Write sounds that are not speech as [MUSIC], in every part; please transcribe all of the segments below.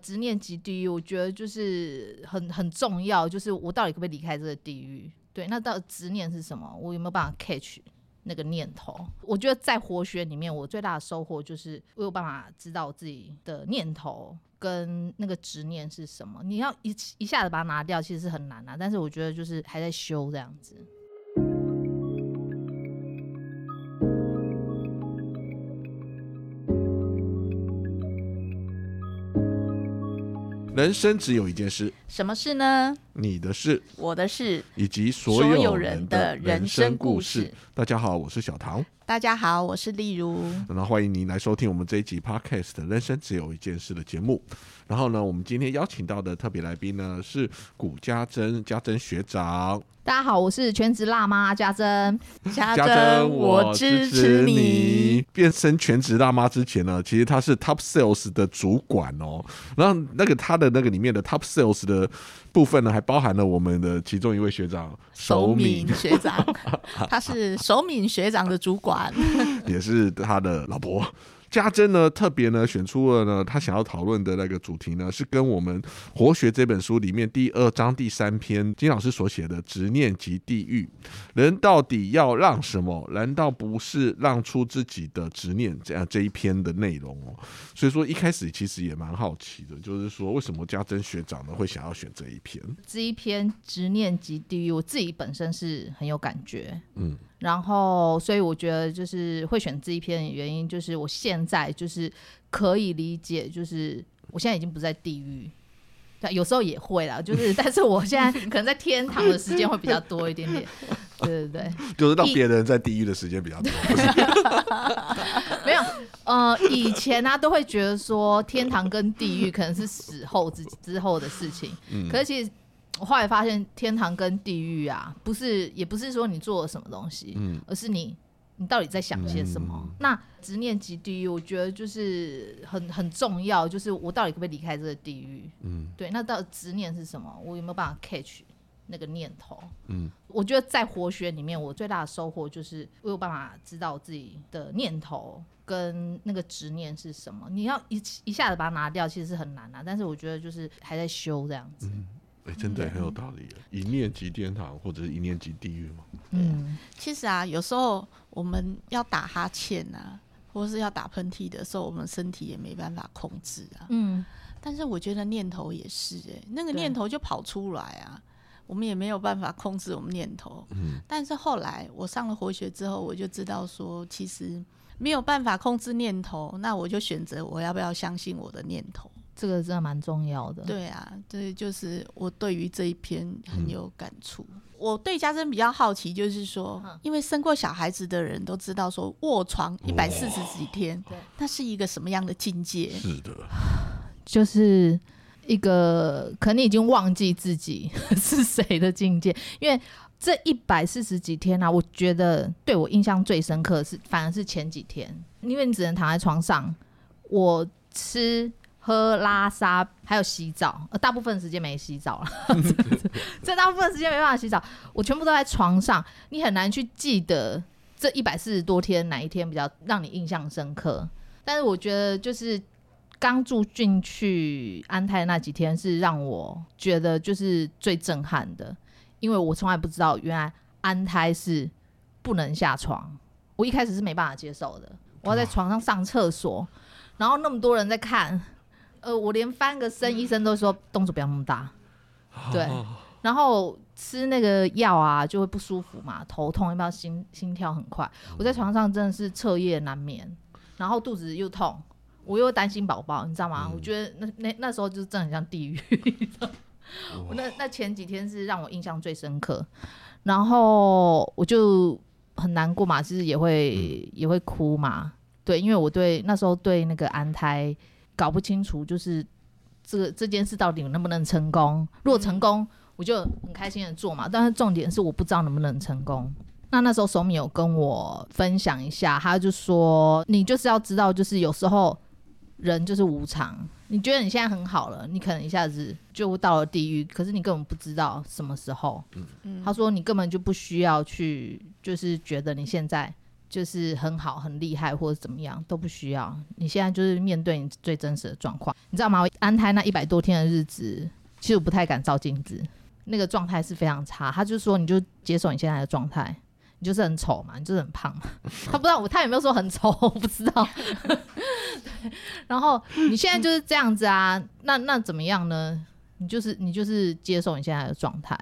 执念及地狱，我觉得就是很很重要，就是我到底可不可以离开这个地狱？对，那到执念是什么？我有没有办法 catch 那个念头？我觉得在活学里面，我最大的收获就是我有办法知道自己的念头跟那个执念是什么。你要一一下子把它拿掉，其实是很难啊。但是我觉得就是还在修这样子。人生只有一件事，什么事呢？你的事，我的事，以及所有有人人的的人人生故事事。大家好，我是小唐，大家好，我是丽如。然后欢迎您来收听我们这一集 Podcast《人生只有一件事》的节目。然后呢，我们今天邀请到的特别来宾呢是古家珍，家珍学长。大家好，我是全职辣妈家珍。家家珍，我支持你。。变身全职辣妈之前呢，其实她是 Top Sales 的主管哦。然后那个她的那个里面的 Top Sales 的部分呢，还包含了我们的其中一位学长首敏敏，学长，[LAUGHS] 他是首敏学长的主管。[LAUGHS] 也是他的老婆。家珍呢，特别呢选出了呢，他想要讨论的那个主题呢，是跟我们《活学》这本书里面第二章第三篇金老师所写的“执念及地狱”，人到底要让什么？难道不是让出自己的执念？这样这一篇的内容哦。所以说一开始其实也蛮好奇的，就是说为什么家珍学长呢会想要选这一篇？这一篇执念及地狱，我自己本身是很有感觉，嗯，然后所以我觉得就是会选这一篇的原因，就是我现在就是可以理解，就是我现在已经不在地狱。对，有时候也会啦，就是，但是我现在可能在天堂的时间会比较多一点点，对对对，[LAUGHS] 就是让一别人在地狱的时间比较多。[LAUGHS] 没有，呃，以前呢、都会觉得说天堂跟地狱可能是死后之之后的事情，嗯可是其实我后来发现，天堂跟地狱啊，不是也不是说你做了什么东西，嗯而是你你到底在想些什么。嗯那执念及地狱，我觉得就是很很重要，就是我到底可不可以离开这个地狱？嗯对，那到底执念是什么？我有没有办法 catch 那个念头？嗯我觉得在活学里面，我最大的收获就是我有办法知道自己的念头跟那个执念是什么。你要一一下子把它拿掉，其实是很难啊。但是我觉得就是还在修这样子。哎、真的很有道理耶。一念即天堂，或者是一念即地狱嘛。嗯，其实啊，有时候我们要打哈欠啊，或是要打喷嚏的时候，我们身体也没办法控制啊。嗯，但是我觉得念头也是、欸，那个念头就跑出来啊，我们也没有办法控制我们念头。嗯但是后来我上了活学之后，我就知道说，其实没有办法控制念头，那我就选择我要不要相信我的念头。这个真的蛮重要的。，对啊，这就是我对于这一篇很有感触。我对家珍比较好奇，就是说嗯，因为生过小孩子的人都知道，说卧床一百四十几天对，那是一个什么样的境界？是的，[SIGHS] 就是一个可能已经忘记自己 [LAUGHS] 是谁的境界，因为。这一百四十几天啊，我觉得对我印象最深刻的是，反而是前几天，因为你只能躺在床上，我吃、喝、拉撒，还有洗澡，呃，大部分时间没洗澡了，[LAUGHS] 这大部分时间没办法洗澡，我全部都在床上，你很难去记得这一百四十多天哪一天比较让你印象深刻。但是我觉得就是刚住进去安泰那几天是让我觉得就是最震撼的，因为我从来不知道原来安胎是不能下床，我一开始是没办法接受的，我要在床上上厕所，然后那么多人在看，呃，我连翻个身，医生都说动作不要那么大，对，然后吃那个药啊就会不舒服嘛，头痛，要不要心心跳很快，我在床上真的是彻夜难眠，然后肚子又痛，我又担心宝宝，你知道吗？嗯。我觉得那那那时候就是真的很像地狱。[LAUGHS] 我那那前几天是让我印象最深刻，然后我就很难过嘛，其实也会、也会哭嘛，对，因为我对那时候对那个安胎搞不清楚，就是这个这件事到底能不能成功。如果成功，我就很开心的做嘛，但是重点是我不知道能不能成功。那那时候手米有跟我分享一下，他就说你就是要知道，就是有时候人就是无常。你觉得你现在很好了，你可能一下子就到了地狱，可是你根本不知道什么时候。嗯他说你根本就不需要去，就是觉得你现在就是很好、很厉害或者怎么样都不需要。你现在就是面对你最真实的状况，你知道吗？我安胎那一百多天的日子，其实我不太敢照镜子，那个状态是非常差。他就说，你就接受你现在的状态，你就是很丑嘛，你就是很胖。[LAUGHS] 他不知道我，他有没有说很丑，我不知道。[LAUGHS] 然后你现在就是这样子啊，那那怎么样呢？你就是你就是接受你现在的状态，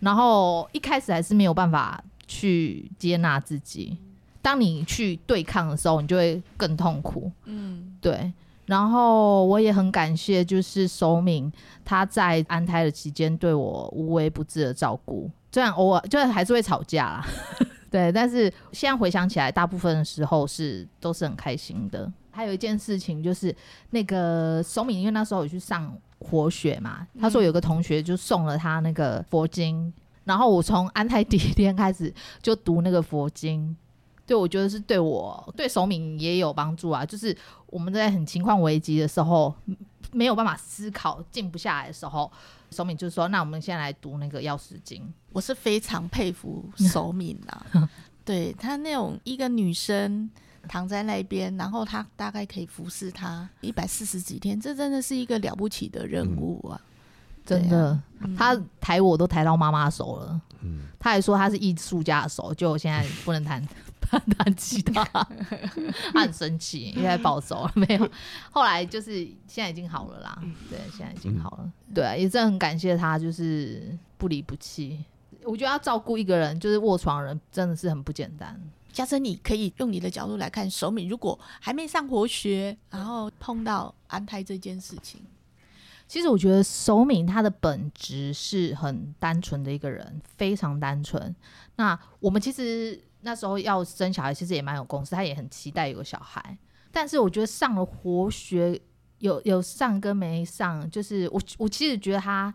然后一开始还是没有办法去接纳自己。当你去对抗的时候，你就会更痛苦。嗯，对。然后我也很感谢，就是守敏他在安胎的期间对我无微不至的照顾，虽然偶尔就是还是会吵架啦，[LAUGHS] 对。但是现在回想起来，大部分的时候是都是很开心的。还有一件事情就是那个守敏，因为那时候我去上活学嘛，他说有个同学就送了他那个佛经，然后我从安胎第一天开始就读那个佛经。对，我觉得是对我对守敏也有帮助啊。就是我们在很情况危急的时候，没有办法思考、静不下来的时候，守敏就说：“那我们先来读那个药师经。”我是非常佩服 [LAUGHS] 守敏啊，对她那种一个女生躺在那边，然后她大概可以服侍她一百四十几天，这真的是一个了不起的任务啊！真的，她抬我都抬到妈妈手了。嗯，她还说他是艺术家的手，就现在不能弹。弹吉他，[LAUGHS] 他很生气，因为暴走了 [LAUGHS] 没有。后来就是现在已经好了啦，对，现在已经好了。对，也真的很感谢他，就是不离不弃。我觉得要照顾一个人，就是卧床人，真的是很不简单。嘉诚，你可以用你的角度来看，守敏如果还没上活学，然后碰到安胎这件事情，其实我觉得守敏他的本质是很单纯的一个人，非常单纯。那我们其实。那时候要生小孩，其实也蛮有共识，他也很期待有个小孩。但是我觉得上了活学，有有上跟没上，就是我我其实觉得他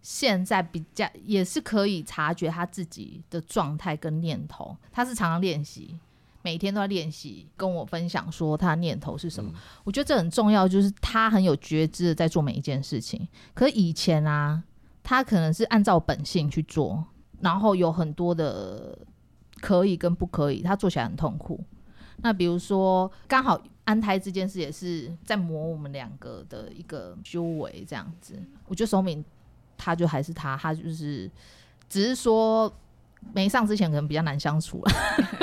现在比较也是可以察觉他自己的状态跟念头。他是常常练习，每天都在练习，跟我分享说他的念头是什么。我觉得这很重要，就是他很有觉知的在做每一件事情。可是以前啊，他可能是按照本性去做，然后有很多的。可以跟不可以，他做起来很痛苦。那比如说，刚好安胎这件事也是在磨我们两个的一个修为，这样子。我觉得守敏他就还是他，他就是只是说没上之前可能比较难相处了，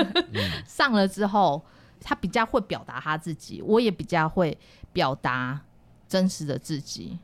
[LAUGHS] 上了之后他比较会表达他自己，我也比较会表达真实的自己。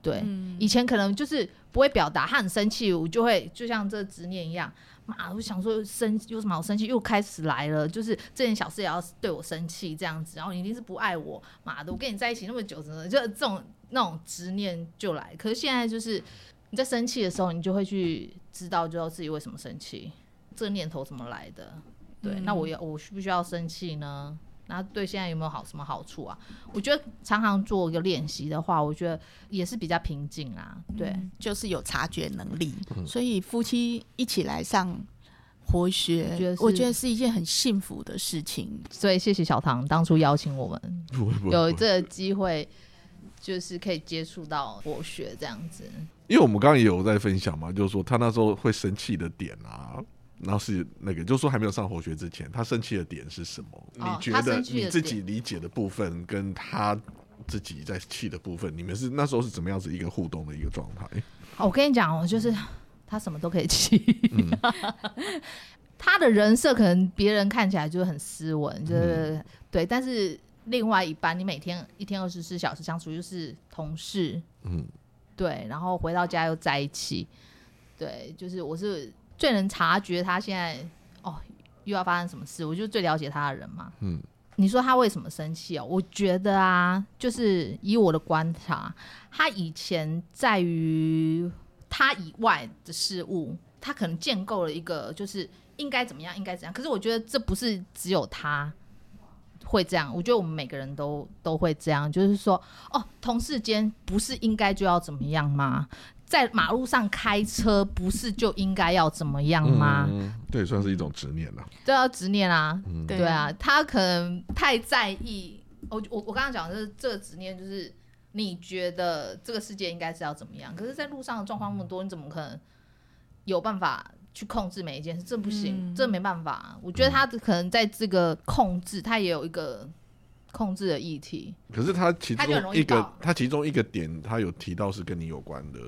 对，以前可能就是不会表达，他很生气，我就会就像这执念一样。妈，我想说生有什么好生气？又开始来了，就是这件小事也要对我生气这样子，然后你一定是不爱我，妈的，我跟你在一起那么久，真的就这种那种执念就来。可是现在就是你在生气的时候，你就会去知道，知道自己为什么生气，这个念头怎么来的？对，那我要我需不需要生气呢？那对现在有没有好什么好处啊？我觉得常常做一个练习的话，我觉得也是比较平静啊。对，就是有察觉能力。所以夫妻一起来上活学，我觉得是一件很幸福的事情。所以谢谢小唐当初邀请我们，[LAUGHS] 有这个机会，就是可以接触到活学这样子。因为我们刚刚也有在分享嘛，就是说他那时候会生气的点啊。然后是那个，就是说还没有上活学之前，他生气的点是什么？你觉得你自己理解的部分，跟他自己在气的部分，你们是那时候是怎么样子一个互动的一个状态？我跟你讲，哦，就是他什么都可以气，[LAUGHS] 他的人设可能别人看起来就是很斯文，就是对，但是另外一半，你每天一天二十四小时相处，就是同事，嗯，对，然后回到家又在一起，对，就是我是。最能察觉他现在哦又要发生什么事，我就最了解他的人嘛。嗯，你说他为什么生气哦？我觉得啊，就是以我的观察，他以前在于他以外的事物，他可能建构了一个就是应该怎么样，应该怎样。可是我觉得这不是只有他会这样，我觉得我们每个人都都会这样，就是说哦，同事间不是应该就要怎么样吗？在马路上开车，不是就应该要怎么样吗？对，算是一种执念了。对啊，执念啊，对啊，他可能太在意。我我我刚刚讲的是这个执念，就是你觉得这个世界应该是要怎么样？可是，在路上的状况那么多，你怎么可能有办法去控制每一件事，这不行，嗯这没办法。我觉得他可能在这个控制，他也有一个控制的议题可是他其他很容易中一个爆，他其中一个点，他有提到是跟你有关的，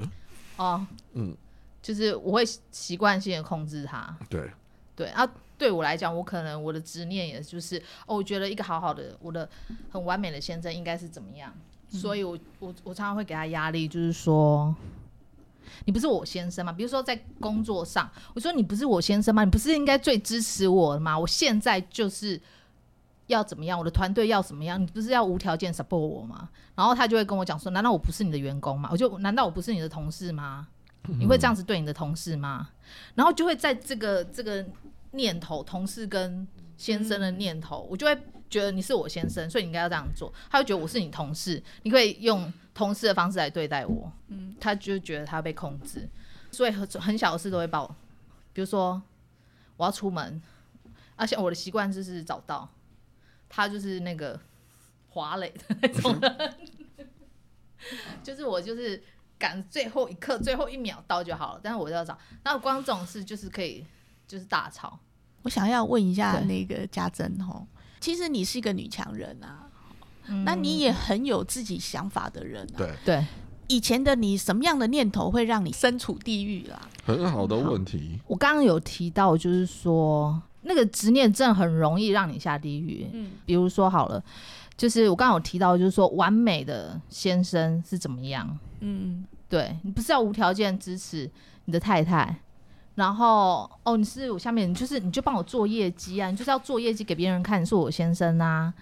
哦，嗯，就是我会习惯性的控制他，对，对啊，对我来讲，我可能我的执念也就是，哦，我觉得一个好好的，我的很完美的先生应该是怎么样，所以我我我常常会给他压力，就是说，你不是我先生吗？比如说在工作上，我说你不是我先生吗？你不是应该最支持我的吗？我现在就是要怎么样，我的团队要怎么样，你不是要无条件 support 我吗？然后他就会跟我讲说，难道我不是你的员工吗？我就难道我不是你的同事吗？你会这样子对你的同事吗？然后就会在这个这个念头，同事跟先生的念头，我就会觉得你是我先生，所以你应该要这样做。他会觉得我是你同事，你可以用同事的方式来对待我。嗯，他就觉得他被控制，所以很很小的事都会报，比如说我要出门，而且我的习惯就是早到，他就是那个华磊的那种人，[LAUGHS] 就是我就是赶最后一刻、最后一秒到就好了，但是我就要找。那光这种事就是可以，就是大吵。我想要问一下那个家珍哦，其实你是一个女强人啊，嗯那你也很有自己想法的人啊。对，对以前的你什么样的念头会让你身处地狱啦？很好的问题，我刚刚有提到，就是说那个执念症很容易让你下地狱。嗯比如说好了，就是我刚刚有提到，就是说完美的先生是怎么样？嗯对你不是要无条件支持你的太太，然后哦，你是我下面，你就是你就帮我做业绩啊，你就是要做业绩给别人看，你是我先生啊，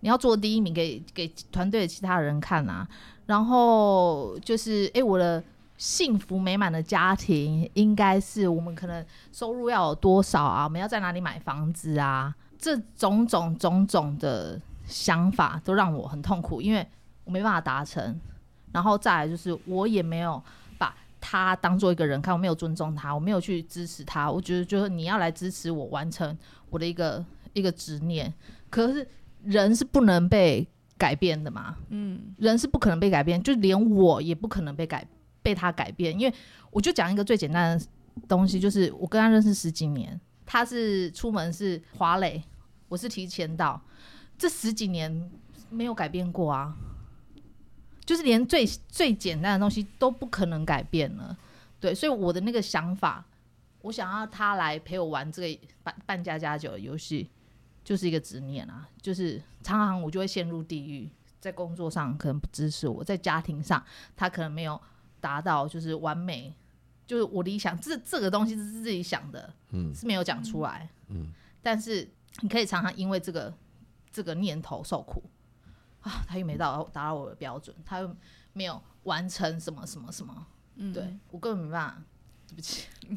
你要做第一名给给团队的其他人看啊，然后就是诶，我的幸福美满的家庭应该是我们可能收入要有多少啊，我们要在哪里买房子啊，这种种种种的想法都让我很痛苦，因为我没办法达成。然后再来就是我也没有把他当做一个人看，我没有尊重他，我没有去支持他。我觉得就是你要来支持我完成我的一个一个执念，可是人是不能被改变的嘛，嗯人是不可能被改变，就连我也不可能被改变被他改变，因为我就讲一个最简单的东西，就是我跟他认识十几年，他是出门是华磊，我是提前到，这十几年没有改变过啊，就是连最最简单的东西都不可能改变了，对，所以我的那个想法，我想要他来陪我玩这个半半家家酒的游戏，就是一个执念啊，就是常常我就会陷入地狱，在工作上可能不支持我，在家庭上他可能没有达到就是完美，就是我理想这这个东西是自己想的，嗯是没有讲出来，嗯，但是你可以常常因为这个这个念头受苦。啊，他又没到达到我的标准，他又没有完成什么什么什么，嗯，对我根本没办法，对不起，[LAUGHS]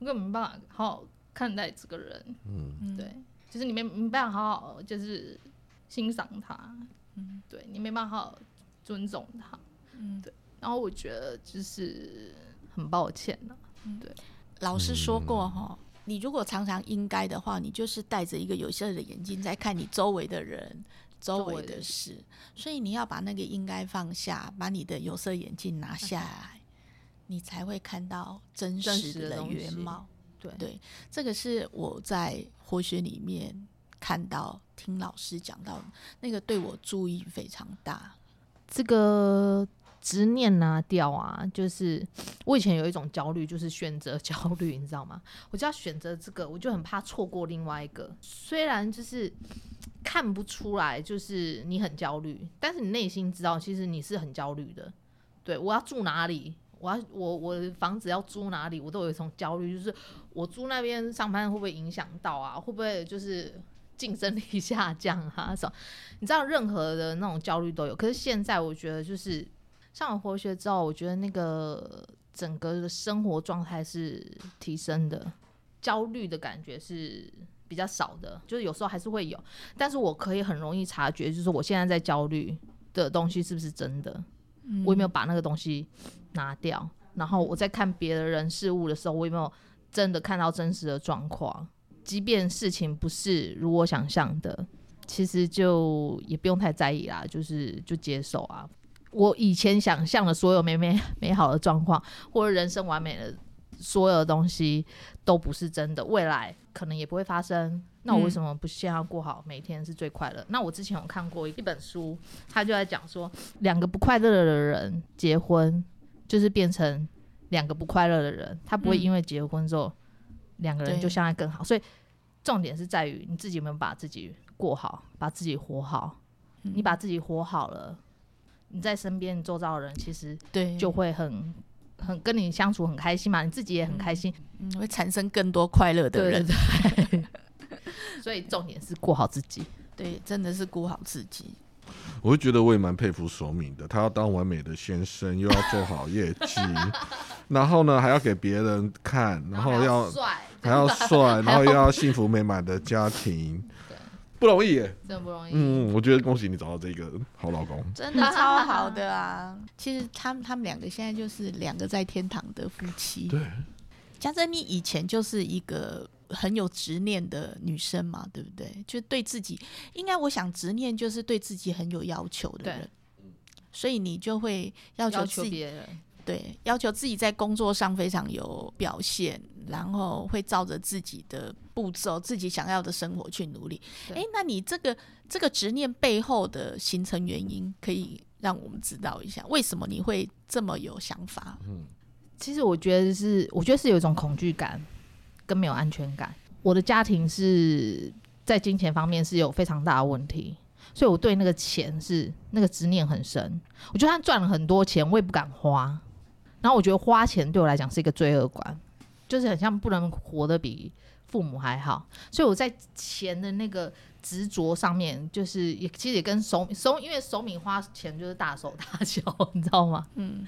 我根本没办法好好看待这个人，嗯。对，就是你没没办法好好就是欣赏他，嗯。对你没办法好好尊重他，嗯。对，然后我觉得就是很抱歉了，老师说过哈，你如果常常应该的话，你就是戴着一个有色的眼镜在看你周围的人、周围的事，所以你要把那个应该放下，把你的有色眼镜拿下来，你才会看到真真实的原貌。对对，这个是我在活学里面看到、听老师讲到，那个对我注意非常大。这个执念拿掉啊，就是我以前有一种焦虑，就是选择焦虑，你知道吗？我就要选择这个，我就很怕错过另外一个。虽然就是看不出来，就是你很焦虑，但是你内心知道，其实你是很焦虑的。对我要住哪里？我要我我的房子要租哪里？我都有一种焦虑，就是我租那边上班会不会影响到啊？会不会就是竞争力下降啊？什么？你知道任何的那种焦虑都有。可是现在我觉得就是上了活学之后，我觉得那个整个的生活状态是提升的，焦虑的感觉是比较少的，就是有时候还是会有，但是我可以很容易察觉，就是我现在在焦虑的东西是不是真的。我有没有把那个东西拿掉？然后我在看别的人事物的时候，我有没有真的看到真实的状况？即便事情不是如我想象的，其实就也不用太在意啦，就是就接受啊。我以前想象的所有美美 [LAUGHS] 美好的状况，或者人生完美的所有的东西都不是真的，未来可能也不会发生。那我为什么不先要过好每一天是最快乐？那我之前有看过一本书，他就在讲说，两个不快乐的人结婚，就是变成两个不快乐的人，他不会嗯因为结婚之后两个人就相爱更好。所以重点是在于你自己有没有把自己过好，把自己活好。你把自己活好了，你在身边你周遭的人其实对就会很很跟你相处很开心嘛，你自己也很开心。嗯会产生更多快乐的人。对对。[LAUGHS] 所以重点是过好自己。对，真的是顾好自己。我会觉得我也蛮佩服索敏的，他要当完美的先生，又要做好业绩，[LAUGHS] 然后呢还要给别人看，然后要帅，还要帅，然后又要幸福美满的家庭对，不容易耶。真的不容易。嗯，我觉得恭喜你找到这个好老公。真的超好的啊！[LAUGHS] 其实他们他们两个现在就是两个在天堂的夫妻。对，家珍，你以前就是一个很有执念的女生嘛，对不对？就对自己，应该我想执念就是对自己很有要求的对人，所以你就会要求自己，求别人，对，要求自己在工作上非常有表现，然后会照着自己的步骤、自己想要的生活去努力。对诶，那你这个这个执念背后的形成原因，可以让我们知道一下，为什么你会这么有想法？嗯其实我觉得是，我觉得是有一种恐惧感跟没有安全感。我的家庭是在金钱方面是有非常大的问题，所以我对那个钱是那个执念很深。我觉得他赚了很多钱，我也不敢花。然后我觉得花钱对我来讲是一个罪恶感，就是很像不能活得比父母还好。所以我在钱的那个执着上面，就是也其实也跟手手，因为手米花钱就是大手大脚，[LAUGHS] 你知道吗？嗯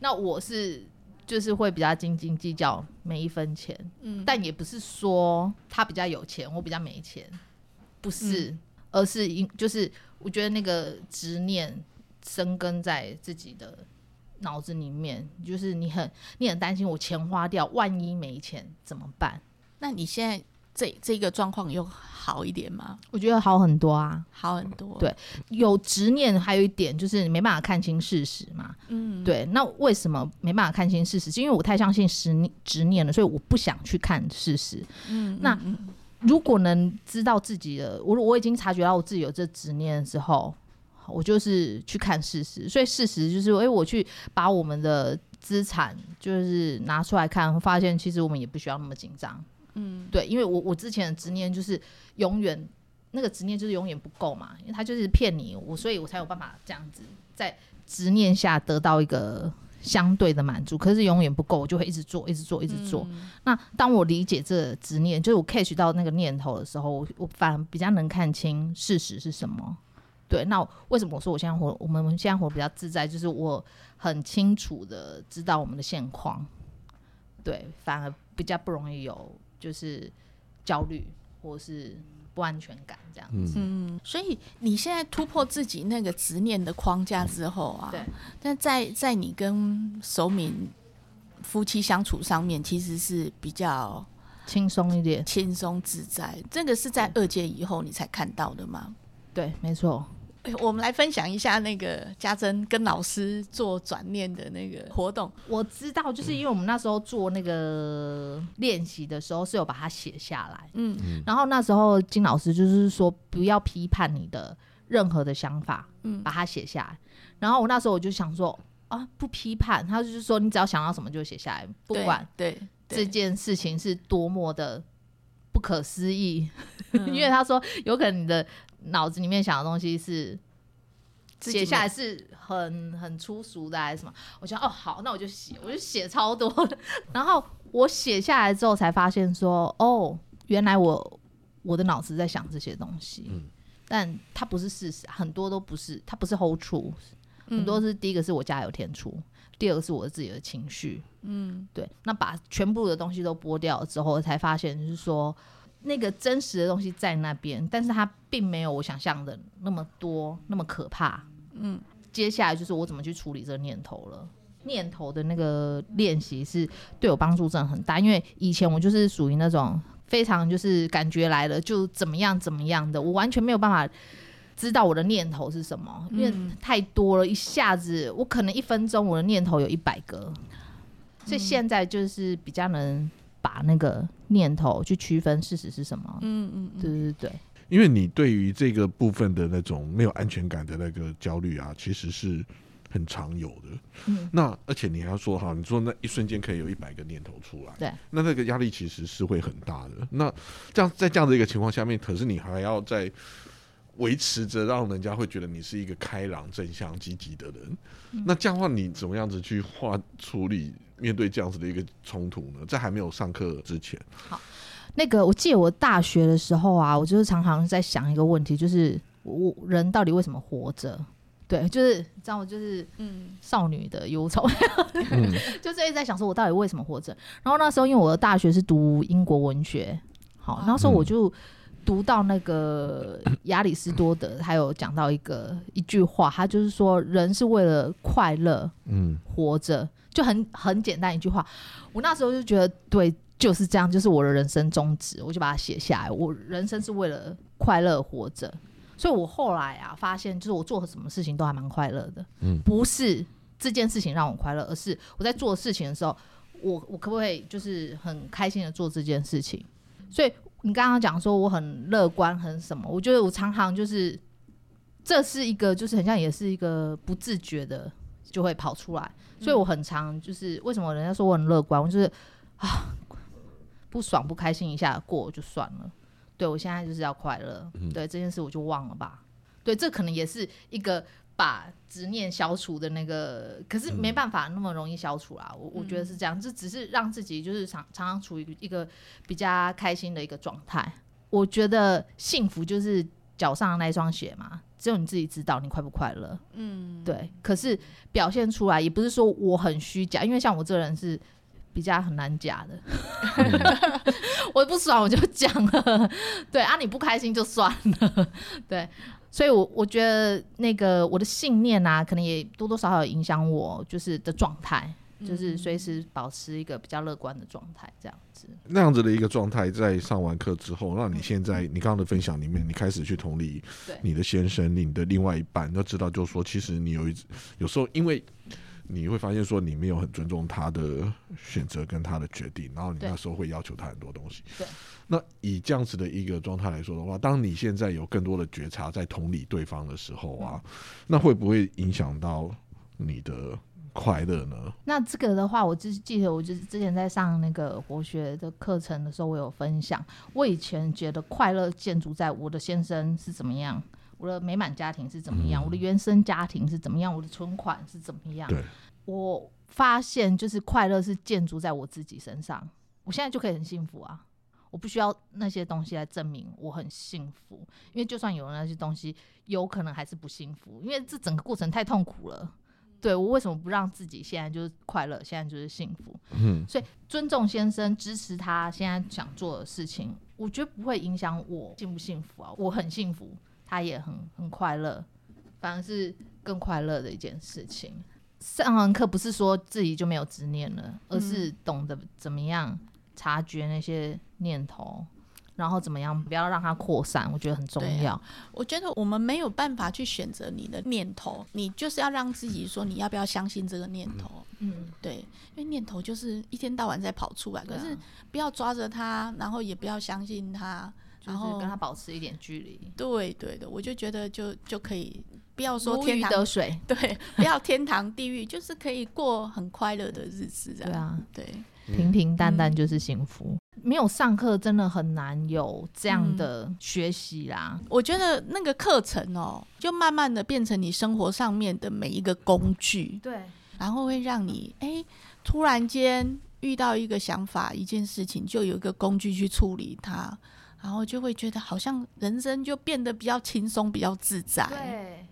那我是就是会比较斤斤计较每一分钱，嗯，但也不是说他比较有钱，我比较没钱，不是，而是因就是我觉得那个执念生根在自己的脑子里面，就是你很你很担心我钱花掉，万一没钱怎么办？那你现在这这个状况又好一点吗？我觉得好很多啊，好很多。对有执念，还有一点就是你没办法看清事实嘛。嗯，对，那为什么没办法看清事实？是因为我太相信执执念了，所以我不想去看事实。嗯，那如果能知道自己的，我我已经察觉到我自己有这执念之后，我就是去看事实。所以事实就是，诶，我去把我们的资产就是拿出来看，发现其实我们也不需要那么紧张。嗯，对，因为我我之前的执念就是永远那个执念就是永远不够嘛，因为他就是骗你，我所以我才有办法这样子在执念下得到一个相对的满足，可是永远不够，我就会一直做，一直做，一直做。嗯那当我理解这执念，就是我 catch 到那个念头的时候，我我反而比较能看清事实是什么。对，那为什么我说我现在活，我们现在活比较自在，就是我很清楚的知道我们的现况，对，反而比较不容易有就是焦虑或是不安全感这样。子，嗯，所以你现在突破自己那个执念的框架之后啊，对，但在在你跟守敏夫妻相处上面，其实是比较轻松一点，轻松自在。这个是在二阶以后你才看到的吗？对，没错。哎我们来分享一下那个家珍跟老师做转念的那个活动。我知道，就是因为我们那时候做那个练习的时候，是有把它写下来。嗯然后那时候金老师就是说，不要批判你的任何的想法，嗯把它写下来。然后我那时候我就想说，啊，不批判，他就是说你只要想到什么就写下来，不对管对这，件事情是多么的不可思议，嗯 [LAUGHS] 因为他说有可能你的脑子里面想的东西是写下来是很很粗俗的还是什么？我想哦好，那我就写，我就写超多。[LAUGHS] 然后我写下来之后才发现说，哦，原来我我的脑子在想这些东西，嗯。但它不是事实，很多都不是，它不是 hold 住，很多是第一个是我家有天出，第二个是我自己的情绪，嗯。对，那把全部的东西都剥掉之后，才发现就是说，那个真实的东西在那边，但是它并没有我想象的那么多，那么可怕。嗯，接下来就是我怎么去处理这个念头了。念头的那个练习是对我帮助真的很大，因为以前我就是属于那种非常就是感觉来了就怎么样怎么样的，我完全没有办法知道我的念头是什么，因为嗯太多了，一下子我可能一分钟我的念头有一百个，所以现在就是比较能把那个念头去区分事实是什么。嗯嗯嗯，对对对，因为你对于这个部分的那种没有安全感的那个焦虑啊，其实是很常有的。嗯，那而且你还要说哈，你说那一瞬间可以有一百个念头出来，对，那那个压力其实是会很大的。那这样在这样的一个情况下面，可是你还要在维持着让人家会觉得你是一个开朗、正向、积极的人。那这样的话，你怎么样子去化处理面对这样子的一个冲突呢？在还没有上课之前，好那个我记得我大学的时候啊，我就是常常在想一个问题，就是我人到底为什么活着？对，就是你知道吗？就是嗯少女的忧愁，嗯 [LAUGHS] 就是一直在想说，我到底为什么活着？然后那时候因为我的大学是读英国文学，好，那时候我就读到那个亚里士多德，还有讲到一个一句话，他就是说，人是为了快乐嗯活着，就很很简单一句话。我那时候就觉得，对，就是这样，就是我的人生宗旨，我就把它写下来。我人生是为了快乐活着，所以我后来啊发现，就是我做什么事情都还蛮快乐的。嗯不是这件事情让我快乐，而是我在做事情的时候，我我可不可以就是很开心的做这件事情？所以你刚刚讲说我很乐观，很什么？我觉得我常常就是这是一个，就是很像也是一个不自觉的就会跑出来，所以我很常就是为什么人家说我很乐观，我就是啊不爽不开心一下过就算了。对我现在就是要快乐，嗯对这件事我就忘了吧。对，这可能也是一个把执念消除的那个，可是没办法那么容易消除啦。我我觉得是这样，这只是让自己就是常常常处于一个比较开心的一个状态。我觉得幸福就是脚上的那一双鞋嘛，只有你自己知道你快不快乐。嗯，对，可是表现出来也不是说我很虚假，因为像我这人是比较很难假的，[LAUGHS] 我不爽我就讲了，对啊，你不开心就算了，对，所以我我觉得那个我的信念啊，可能也多多少少影响我就是的状态，就是随时保持一个比较乐观的状态，这样子。那样子的一个状态，在上完课之后，那你现在你刚刚的分享里面，你开始去同理你的先生、你的另外一半，要知道，就是说，其实你有一有时候因为。你会发现说你没有很尊重他的选择跟他的决定，然后你那时候会要求他很多东西。对。那以这样子的一个状态来说的话，当你现在有更多的觉察在同理对方的时候啊，那会不会影响到你的快乐呢？那这个的话，我只记得我就是之前在上那个活学的课程的时候，我有分享，我以前觉得快乐建筑在我的先生是怎么样，我的美满家庭是怎么样，嗯我的原生家庭是怎么样，我的存款是怎么样。对，我发现就是快乐是建筑在我自己身上，我现在就可以很幸福啊。我不需要那些东西来证明我很幸福，因为就算有了那些东西，有可能还是不幸福，因为这整个过程太痛苦了。对我为什么不让自己现在就是快乐，现在就是幸福？嗯，所以尊重先生，支持他现在想做的事情，我觉得不会影响我幸不幸福啊。我很幸福，他也很很快乐，反而是更快乐的一件事情。上完课不是说自己就没有执念了，而是懂得怎么样察觉那些念头，然后怎么样不要让它扩散，我觉得很重要啊。我觉得我们没有办法去选择你的念头，你就是要让自己说你要不要相信这个念头。嗯，对，因为念头就是一天到晚在跑出来，可是不要抓着它，然后也不要相信它，就是然后跟他保持一点距离，对对的，我就觉得就就可以，不要说天堂得水。[LAUGHS] 对，不要天堂地狱，就是可以过很快乐的日子这样。对啊，对，平平淡淡嗯就是幸福。没有上课真的很难有这样的学习啦。我觉得那个课程哦，就慢慢的变成你生活上面的每一个工具，对，然后会让你哎，突然间遇到一个想法、一件事情，就有一个工具去处理它，然后就会觉得好像人生就变得比较轻松、比较自在。对，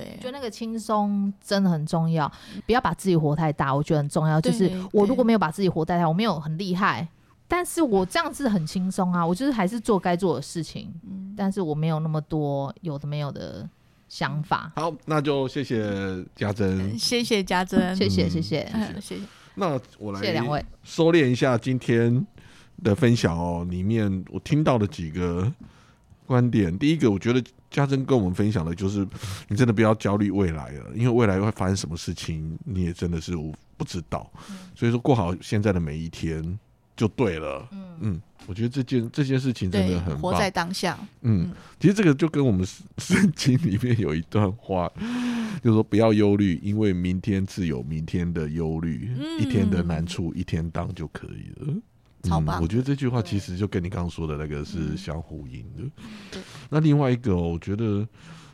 对我觉得那个轻松真的很重要，不要把自己活太大，我觉得很重要。就是我如果没有把自己活太大，我没有很厉害，但是我这样子很轻松啊，我就是还是做该做的事情，嗯但是我没有那么多有的没有的想法。好，那就谢谢家珍。谢谢家珍，谢谢嗯谢谢嗯谢谢。那我来谢谢两位。收敛一下今天的分享哦，里面我听到的几个观点。第一个，我觉得家珍跟我们分享的就是，[LAUGHS] 你真的不要焦虑未来了，因为未来会发生什么事情，你也真的是无不知道。所以说，过好现在的每一天就对了。嗯我觉得这件这件事情真的很，棒活在。当下。嗯，其实这个就跟我们圣 [LAUGHS] 圣经里面有一段话，就是说不要忧虑，因为明天自有明天的忧虑，嗯一天的难处一天当就可以了。超棒嗯我觉得这句话其实就跟你刚刚说的那个是相呼应的。对那另外一个哦、我觉得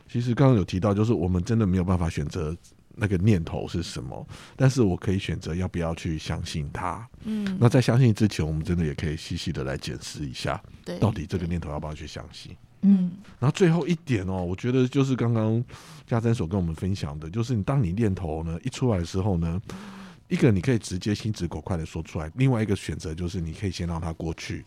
其实刚刚有提到，就是我们真的没有办法选择那个念头是什么，但是我可以选择要不要去相信它。嗯，那在相信之前，我们真的也可以细细的来检视一下，对，到底这个念头要不要去相信。嗯然后最后一点哦，我觉得就是刚刚嘉珍所跟我们分享的，就是你当你念头呢一出来的时候呢，一个你可以直接心直口快的说出来，另外一个选择就是你可以先让它过去，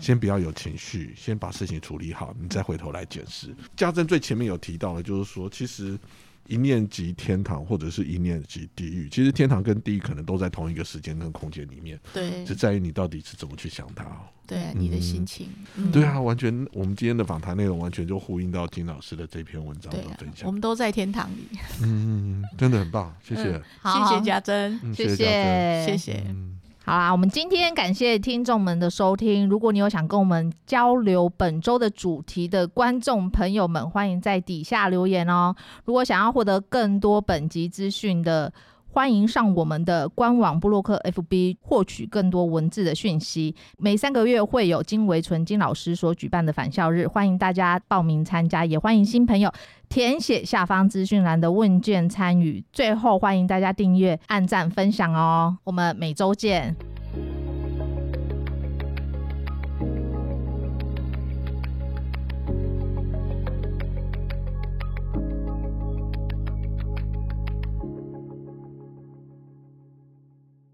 先不要有情绪，先把事情处理好，你再回头来解释。家政最前面有提到的，就是说其实。一念即天堂，或者是一念即地狱。其实天堂跟地狱可能都在同一个时间跟空间里面，对只在于你到底是怎么去想它哦。对你的心情，嗯对啊，完全我们今天的访谈内容完全就呼应到金老师的这篇文章的分，享我。们都在天堂里。嗯，真的很棒，谢谢嗯，好谢谢家珍，嗯，谢谢嘉珍谢谢。嗯，好啦，我们今天感谢听众们的收听。如果你有想跟我们交流本周的主题的观众朋友们，欢迎在底下留言哦。如果想要获得更多本集资讯的，欢迎上我们的官网布洛克 FB 获取更多文字的讯息。每三个月会有金维纯金老师所举办的返校日，欢迎大家报名参加，也欢迎新朋友填写下方资讯栏的问卷参与。最后，欢迎大家订阅、按赞、分享哦。我们每周见。